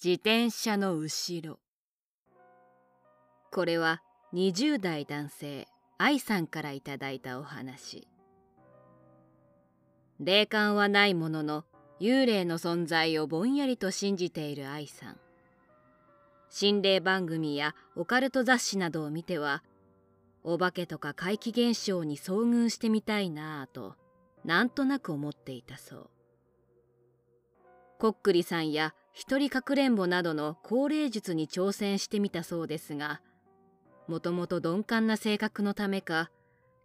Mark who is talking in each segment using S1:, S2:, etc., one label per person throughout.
S1: 自転車の後ろ。これは20代男性愛さんからいただいたお話。霊感はないものの幽霊の存在をぼんやりと信じている愛さん。心霊番組やオカルト雑誌などを見てはお化けとか怪奇現象に遭遇してみたいなぁとなんとなく思っていたそう。こっくりさんや一人かくれんぼなどの高齢術に挑戦してみたそうですがもともと鈍感な性格のためか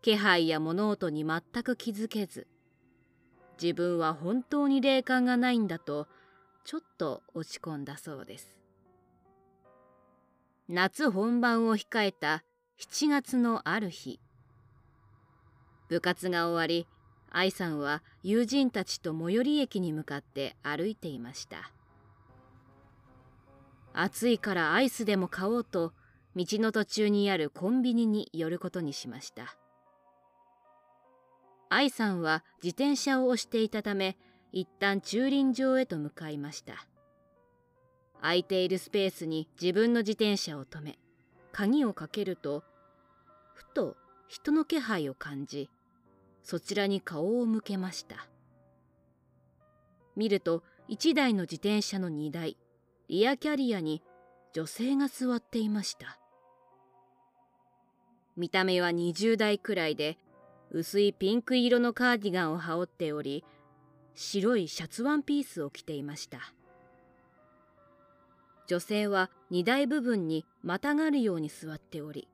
S1: 気配や物音に全く気づけず自分は本当に霊感がないんだとちょっと落ち込んだそうです。夏本番を控えた7月のある日部活が終わり愛さんは友人たちと最寄り駅に向かって歩いていました。暑いからアイスでも買おうと道の途中にあるコンビニに寄ることにしました。愛さんは自転車を押していたため一旦駐輪場へと向かいました。空いているスペースに自分の自転車を止め鍵をかけるとふと人の気配を感じそちらに顔を向けました。見ると1台の自転車の荷台リアキャリアに女性が座っていました。見た目は20代くらいで薄いピンク色のカーディガンを羽織っており白いシャツワンピースを着ていました。女性は荷台部分にまたがるように座っており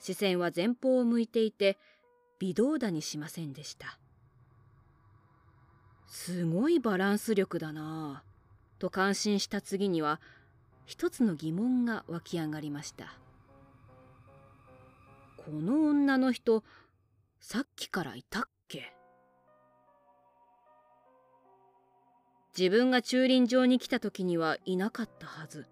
S1: 視線は前方を向いていて微動だにしませんでした。すごいバランス力だなぁと感心した次には一つの疑問が湧き上がりました。この女の人さっきからいたっけ？自分が駐輪場に来た時にはいなかったはず。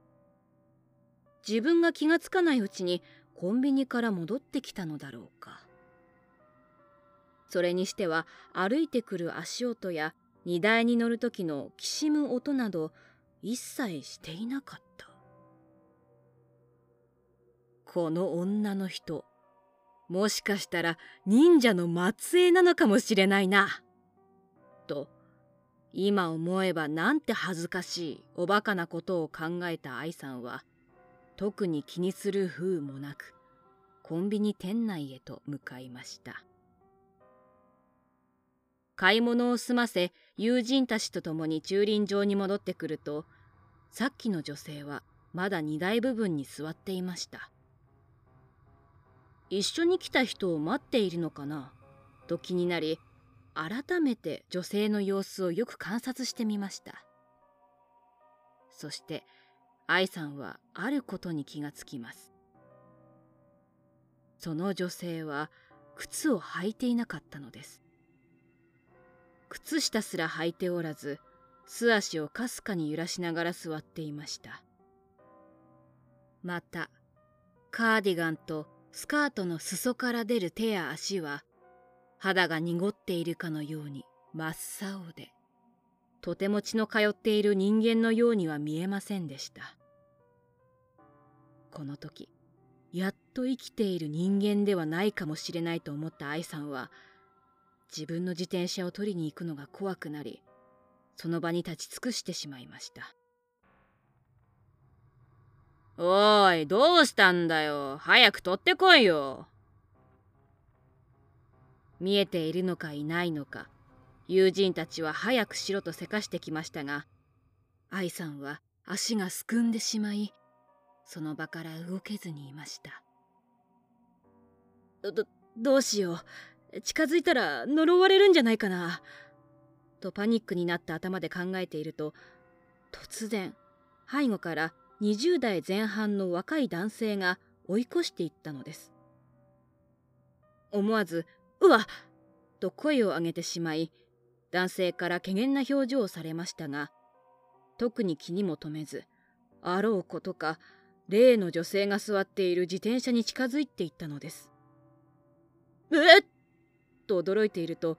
S1: 自分が気がつかないうちにコンビニから戻ってきたのだろうか。それにしては歩いてくる足音や荷台に乗る時のきしむ音など一切していなかった。この女の人もしかしたら忍者の末裔なのかもしれないな。と今思えばなんて恥ずかしいおバカなことを考えた愛さんは特に気にする風もなくコンビニ店内へと向かいました。買い物を済ませ友人たちと共に駐輪場に戻ってくるとさっきの女性はまだ荷台部分に座っていました一緒に来た人を待っているのかな？と気になり改めて女性の様子をよく観察してみました。そして愛さんはあることに気がつきます。その女性は靴を履いていなかったのです。靴下すら履いておらず素足をかすかに揺らしながら座っていました。またカーディガンとスカートの裾から出る手や足は肌が濁っているかのように真っ青でとても血の通っている人間のようには見えませんでした。この時やっと生きている人間ではないかもしれないと思った愛さんは自分の自転車を取りに行くのが怖くなりその場に立ち尽くしてしまいました。おいどうしたんだよ？早く取ってこいよ。見えているのかいないのか友人たちは早くしろとせかしてきましたが愛さんは足がすくんでしまいその場から動けずにいました。どどうしよう近づいたら呪われるんじゃないかな。とパニックになった頭で考えていると突然背後から20代前半の若い男性が追い越していったのです。思わず「うわ!」と声を上げてしまい男性から怪げな表情をされましたが特に気にも留めずあろうことか例の女性が座っている自転車に近づいていったのですえっ！と驚いていると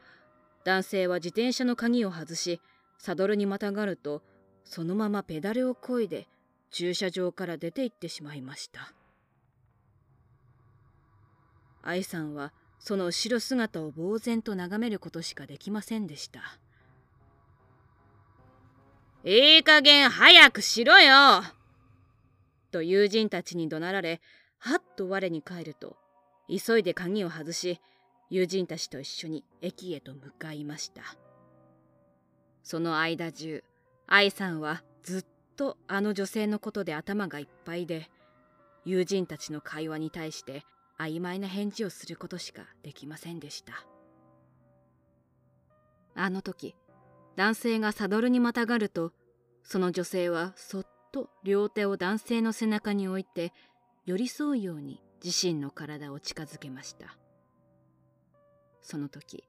S1: 男性は自転車の鍵を外しサドルにまたがるとそのままペダルをこいで駐車場から出て行ってしまいました。愛さんはその後ろ姿を呆然と眺めることしかできませんでしたいい加減早くしろよ！と友人たちに怒鳴られはっと我に返ると急いで鍵を外し友人たちと一緒に駅へと向かいました。その間中愛さんはずっとあの女性のことで頭がいっぱいで友人たちの会話に対して曖昧な返事をすることしかできませんでした。あの時男性がサドルにまたがるとその女性はそっと両手を男性の背中に置いて寄り添うように自身の体を近づけました。その時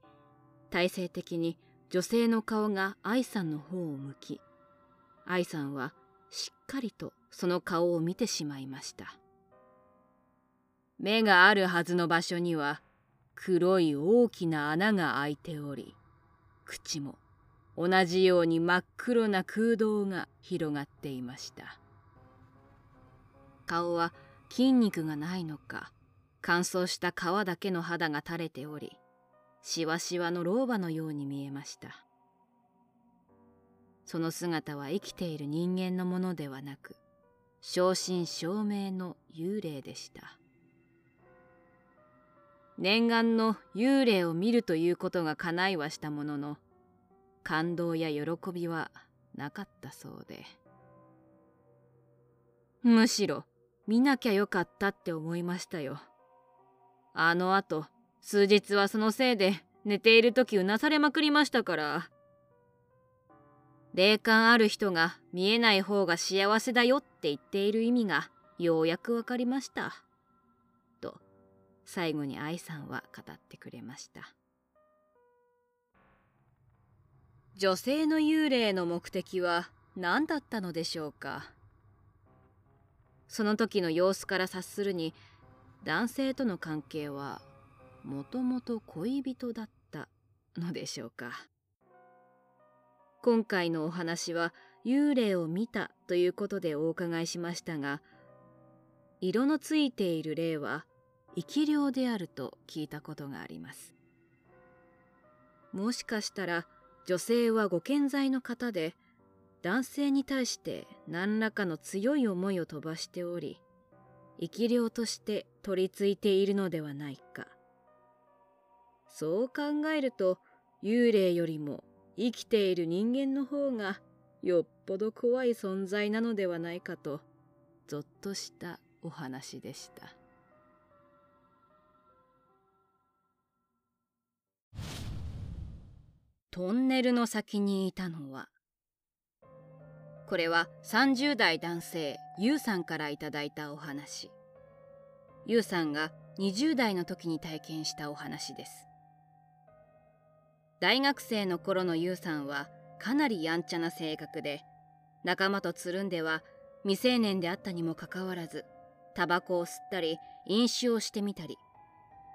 S1: 体制的に女性の顔が愛さんの方を向き愛さんはしっかりとその顔を見てしまいました。目があるはずの場所には黒い大きな穴が開いており口も同じように真っ黒な空洞が広がっていました。顔は筋肉がないのか乾燥した皮だけの肌が垂れておりしわしわの老婆のように見えました。その姿は生きている人間のものではなく正真正銘の幽霊でした。念願の幽霊を見るということが叶いはしたものの感動や喜びはなかったそうで。むしろ見なきゃよかったって思いましたよ。あのあと、数日はそのせいで寝ている時うなされまくりましたから。霊感ある人が見えない方が幸せだよって言っている意味がようやくわかりました。と、最後に愛さんは語ってくれました。女性の幽霊の目的は何だったのでしょうかその時の様子から察するに男性との関係はもともと恋人だったのでしょうか。今回のお話は幽霊を見たということでお伺いしましたが色のついている霊は生き量であると聞いたことがあります。もしかしたら女性はご健在の方で男性に対して何らかの強い思いを飛ばしており生き量として取り付いているのではないか。そう考えると幽霊よりも生きている人間の方がよっぽど怖い存在なのではないかとぞっとしたお話でした。トンネルの先にいたのはこれは30代男性ゆうさんからいただいたお話。ゆうさんが20代の時に体験したお話です。大学生の頃のゆうさんはかなりやんちゃな性格で仲間とつるんでは未成年であったにもかかわらずタバコを吸ったり飲酒をしてみたり。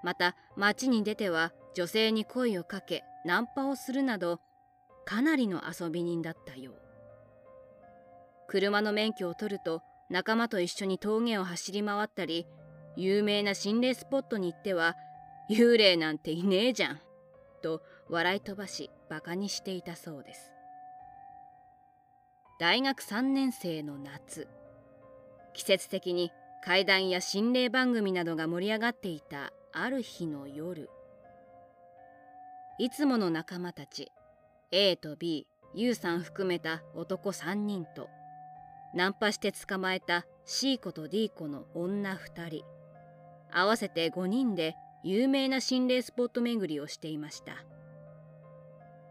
S1: また街に出ては女性に声をかけナンパをするなどかなりの遊び人だったよう。車の免許を取ると仲間と一緒に峠を走り回ったり有名な心霊スポットに行っては幽霊なんていねえじゃんと笑い飛ばしバカにしていたそうです。大学3年生の夏。季節的に怪談や心霊番組などが盛り上がっていたある日の夜。いつもの仲間たち A と B ユウさん含めた男3人とナンパして捕まえた C 子と D 子の女2人合わせて5人で有名な心霊スポット巡りをしていました。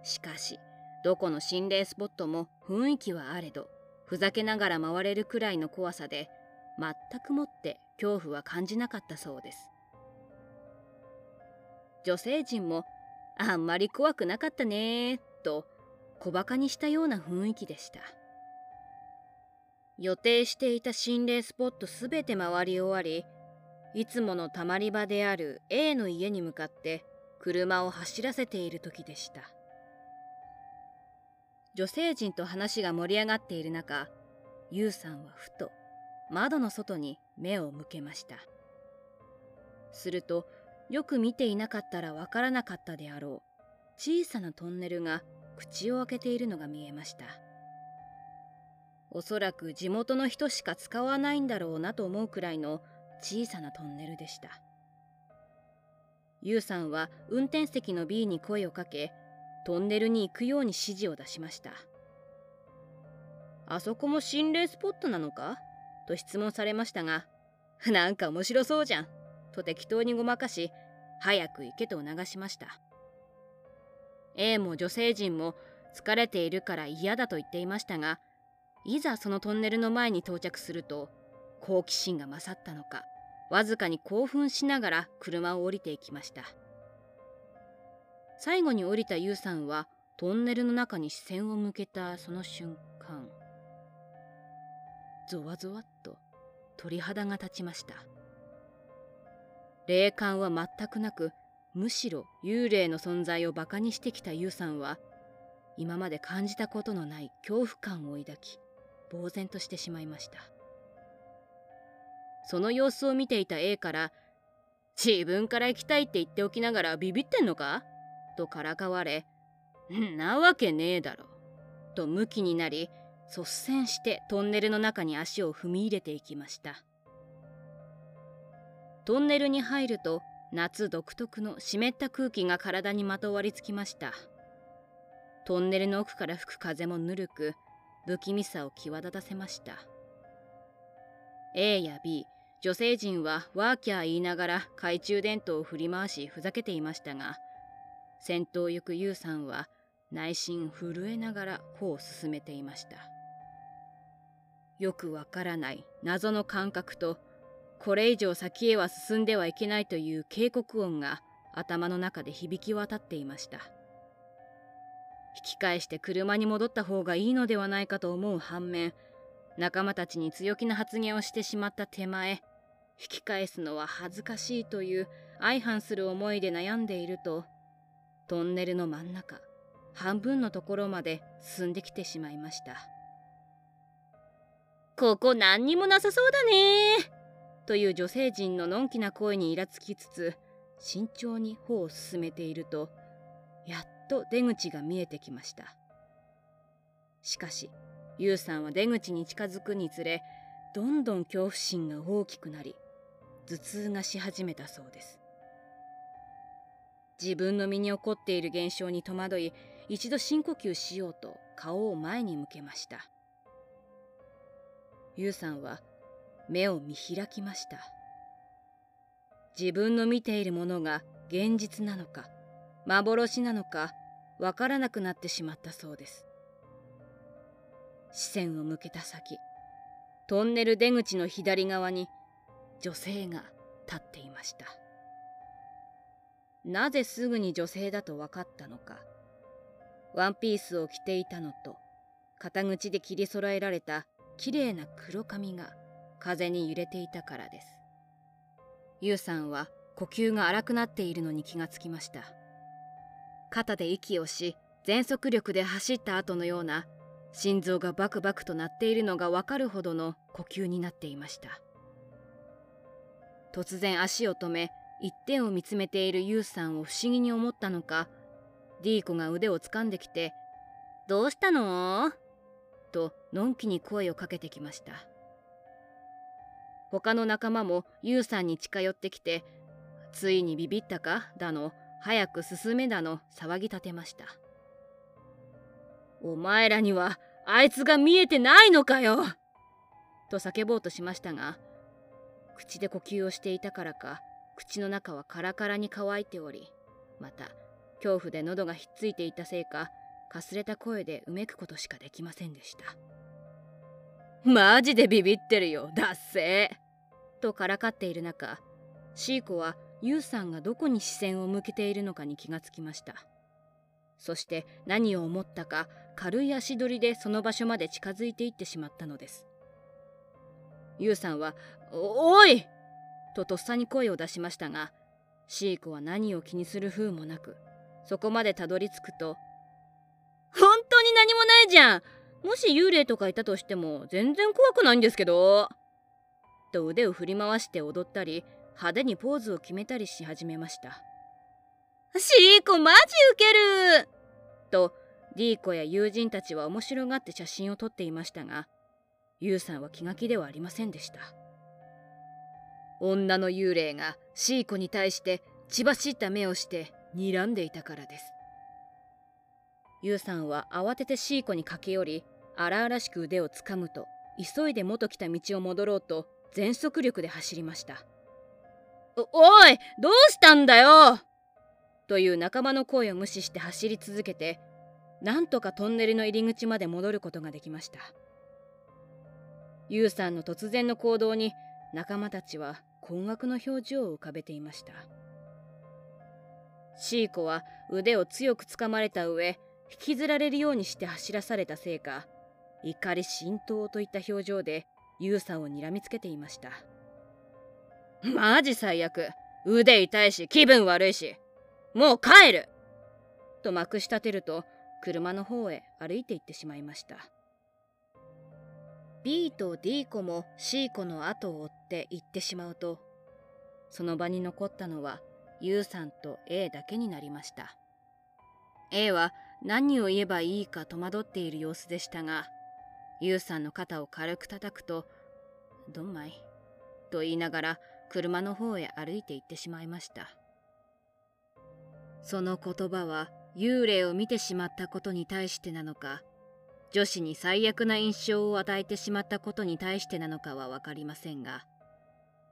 S1: しかしどこの心霊スポットも雰囲気はあれどふざけながら回れるくらいの怖さで全くもって恐怖は感じなかったそうです。女性陣もあんまり怖くなかったねと小バカにしたような雰囲気でした。予定していた心霊スポットすべて回り終わりいつものたまり場である A の家に向かって車を走らせている時でした。女性陣と話が盛り上がっている中ユウさんはふと窓の外に目を向けました。するとよく見ていなかったらわからなかったであろう小さなトンネルが口を開けているのが見えました。おそらく地元の人しか使わないんだろうなと思うくらいの小さなトンネルでした。ユウさんは運転席の B に声をかけトンネルに行くように指示を出しましたあそこも心霊スポットなのか？と質問されましたがなんか面白そうじゃんと適当にごまかし早く行けと促しました A も女性陣も疲れているから嫌だと言っていましたがいざそのトンネルの前に到着すると好奇心が勝ったのかわずかに興奮しながら車を降りていきました。最後に降りたユウさんはトンネルの中に視線を向けたその瞬間。ゾワゾワっと鳥肌が立ちました。霊感は全くなくむしろ幽霊の存在をバカにしてきたユウさんは今まで感じたことのない恐怖感を抱き呆然としてしまいました。その様子を見ていた A から「自分から行きたいって言っておきながらビビってんのか?」とからかわれ「なわけねえだろ」とムキになり率先してトンネルの中に足を踏み入れていきました。トンネルに入ると夏独特の湿った空気が体にまとわりつきました。トンネルの奥から吹く風もぬるく不気味さを際立たせました。A や B 女性陣はワーキャー言いながら懐中電灯を振り回しふざけていましたが先頭行く U さんは内心震えながら歩を進めていました。よくわからない謎の感覚とこれ以上先へは進んではいけないという警告音が頭の中で響き渡っていました。引き返して車に戻った方がいいのではないかと思う反面仲間たちに強気な発言をしてしまった手前引き返すのは恥ずかしいという相反する思いで悩んでいるとトンネルの真ん中半分のところまで進んできてしまいました。ここ何にもなさそうだねという女性陣ののんきな声にイラつきつつ慎重に歩を進めているとやっと出口が見えてきました。しかしユウさんは出口に近づくにつれどんどん恐怖心が大きくなり頭痛がし始めたそうです。自分の身に起こっている現象に戸惑い一度深呼吸しようと顔を前に向けました。ユウさんは目を見開きました。自分の見ているものが現実なのか幻なのかわからなくなってしまったそうです。視線を向けた先トンネル出口の左側に女性が立っていました。なぜすぐに女性だと分かったのか。ワンピースを着ていたのと肩口で切り揃えられたきれいな黒髪が風に揺れていたからです。ユウさんは呼吸が荒くなっているのに気がつきました。肩で息をし全速力で走った後のような心臓がバクバクと鳴っているのがわかるほどの呼吸になっていました。突然足を止め一点を見つめているユウさんを不思議に思ったのかディーコが腕を掴んできて「どうしたの?」とのんきに声をかけてきました他の仲間もユウさんに近寄ってきて「ついにビビったか?」だの「早く進めだの騒ぎ立てましたお前らにはあいつが見えてないのかよと叫ぼうとしましたが口で呼吸をしていたからか口の中はカラカラに乾いておりまた恐怖で喉がひっついていたせいかかすれた声でうめくことしかできませんでした。マジでビビってるよだっせとからかっている中シーコはユウさんがどこに視線を向けているのかに気がつきました。そして何を思ったか軽い足取りでその場所まで近づいていってしまったのです。ユウさんは「おい!」ととっさに声を出しましたがシーコは何を気にする風もなくそこまでたどり着くと「本当に何もないじゃん。もし幽霊とかいたとしても全然怖くないんですけど。と腕を振り回して踊ったり派手にポーズを決めたりし始めました。シーコマジウケる。とディーコや友人たちは面白がって写真を撮っていましたがユウさんは気が気ではありませんでした。女の幽霊がシーコに対して血走った目をして睨んでいたからです。ユウさんは慌ててシーコに駆け寄り荒々しく腕をつかむと急いで元来た道を戻ろうと全速力で走りましたおおいどうしたんだよ！という仲間の声を無視して走り続けてなんとかトンネルの入り口まで戻ることができました。ユウさんの突然の行動に仲間たちは困惑の表情を浮かべていました。シーコは腕を強くつかまれた上引きずられるようにして走らされたせいか怒り心頭といった表情でユウさんを睨みつけていました。マジ最悪。腕痛いし気分悪いしもう帰る！とまくし立てると車の方へ歩いて行ってしまいました。B と D 子も C 子の後を追って行ってしまうとその場に残ったのは U さんと A だけになりました。A は何を言えばいいか戸惑っている様子でしたが U さんの肩を軽く叩くと「どんまい」と言いながら車の方へ歩いて行ってしまいました。その言葉は幽霊を見てしまったことに対してなのか女子に最悪な印象を与えてしまったことに対してなのかは分かりませんが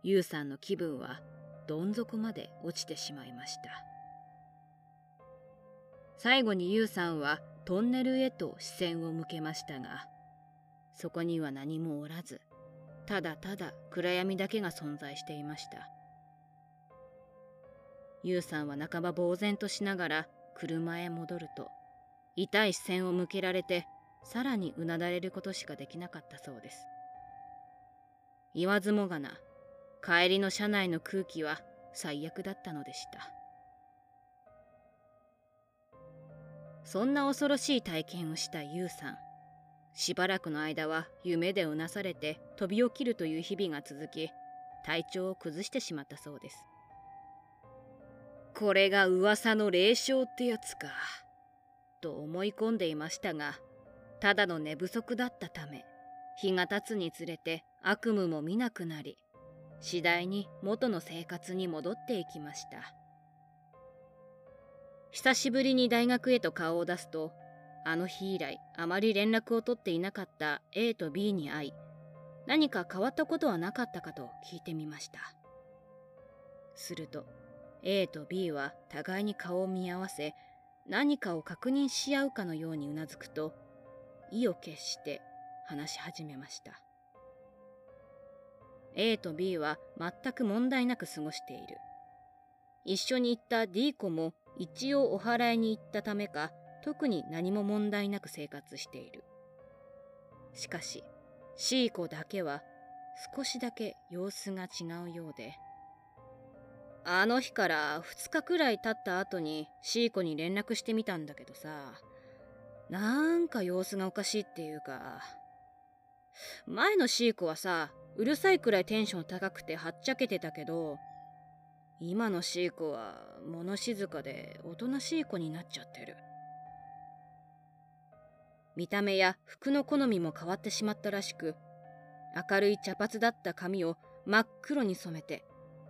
S1: ユウさんの気分はどん底まで落ちてしまいました。最後にユウさんはトンネルへと視線を向けましたがそこには何もおらずただただ暗闇だけが存在していました。ユウさんは半ば呆然としながら車へ戻ると痛い視線を向けられてさらにうなだれることしかできなかったそうです。言わずもがな帰りの車内の空気は最悪だったのでした。そんな恐ろしい体験をしたユウさんしばらくの間は夢でうなされて飛び起きるという日々が続き体調を崩してしまったそうです。これが噂の霊障ってやつかと思い込んでいましたがただの寝不足だったため日が経つにつれて悪夢も見なくなり次第に元の生活に戻っていきました。久しぶりに大学へと顔を出すとあの日以来あまり連絡を取っていなかった A と B に会い何か変わったことはなかったかと聞いてみました。すると A と B は互いに顔を見合わせ何かを確認し合うかのようにうなずくと意を決して話し始めました。A と B は全く問題なく過ごしている。一緒に行った D 子も一応お祓いに行ったためか特に何も問題なく生活している。しかし C 子だけは少しだけ様子が違うようであの日から2日くらい経った後にシーコに連絡してみたんだけどさなんか様子がおかしいっていうか。前のシーコはさうるさいくらいテンション高くてはっちゃけてたけど今のシーコは物静かでおとなしい子になっちゃってる。見た目や服の好みも変わってしまったらしく明るい茶髪だった髪を真っ黒に染めて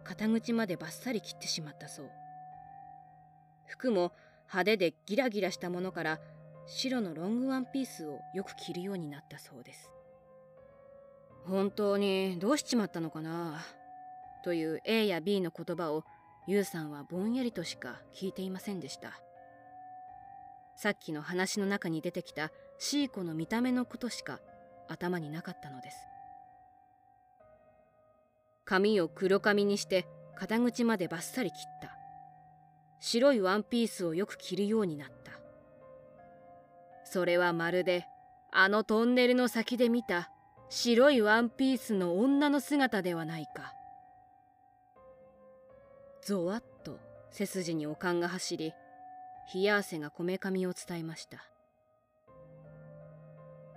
S1: 肩口までバッサリ切ってしまったそう。服も派手でギラギラしたものから白のロングワンピースをよく着るようになったそうです。本当にどうしちまったのかな？という A や B の言葉をユウさんはぼんやりとしか聞いていませんでした。さっきの話の中に出てきたシーコの見た目のことしか頭になかったのです。髪を黒髪にして肩口までバッサリ切った。白いワンピースをよく着るようになった。それはまるであのトンネルの先で見た白いワンピースの女の姿ではないか。ゾワッと背筋におかんが走り冷や汗がこめかみを伝えました。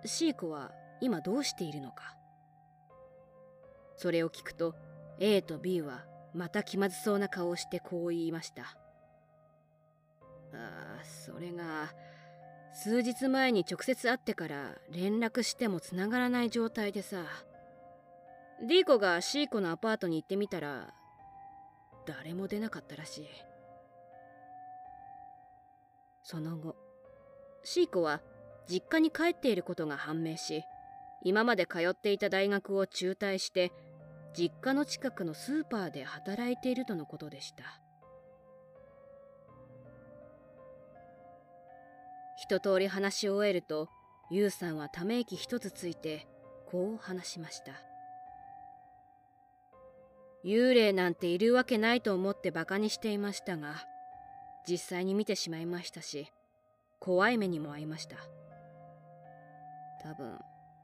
S1: シーコは今どうしているのか？それを聞くと A と B はまた気まずそうな顔をしてこう言いました。ああそれが数日前に直接会ってから連絡しても繋がらない状態でさ。D 子が C 子のアパートに行ってみたら誰も出なかったらしい。その後 C 子は実家に帰っていることが判明し今まで通っていた大学を中退して実家の近くのスーパーで働いているとのことでした。一通り話し終えるとユウさんはため息一つついてこう話しました。幽霊なんているわけないと思ってバカにしていましたが実際に見てしまいましたし怖い目にも遭いました。多分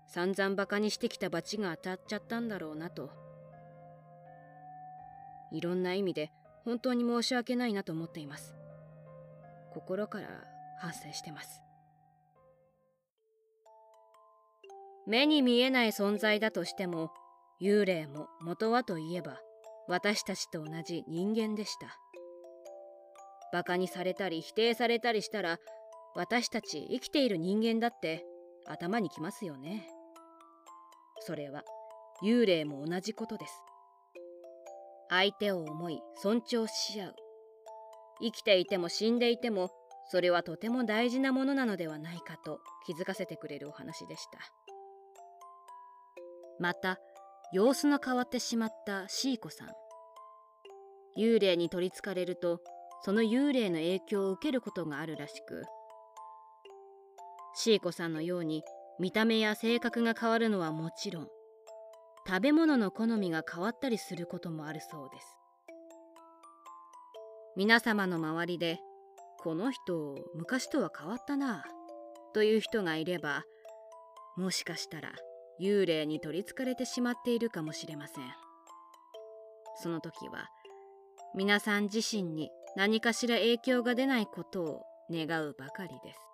S1: 散々バカにしてきた罰が当たっちゃったんだろうなと。いろんな意味で本当に申し訳ないなと思っています。心から反省してます。目に見えない存在だとしても幽霊も元はといえば私たちと同じ人間でした。バカにされたり否定されたりしたら私たち生きている人間だって頭にきますよね。それは幽霊も同じことです。相手を思い尊重し合う。生きていても死んでいてもそれはとても大事なものなのではないかと気づかせてくれるお話でした。また様子の変わってしまったシーコさん。幽霊に取りつかれるとその幽霊の影響を受けることがあるらしくシーコさんのように見た目や性格が変わるのはもちろん食べ物の好みが変わったりすることもあるそうです。皆様の周りでこの人昔とは変わったなという人がいればもしかしたら幽霊に取りつかれてしまっているかもしれません。その時は皆さん自身に何かしら影響が出ないことを願うばかりです。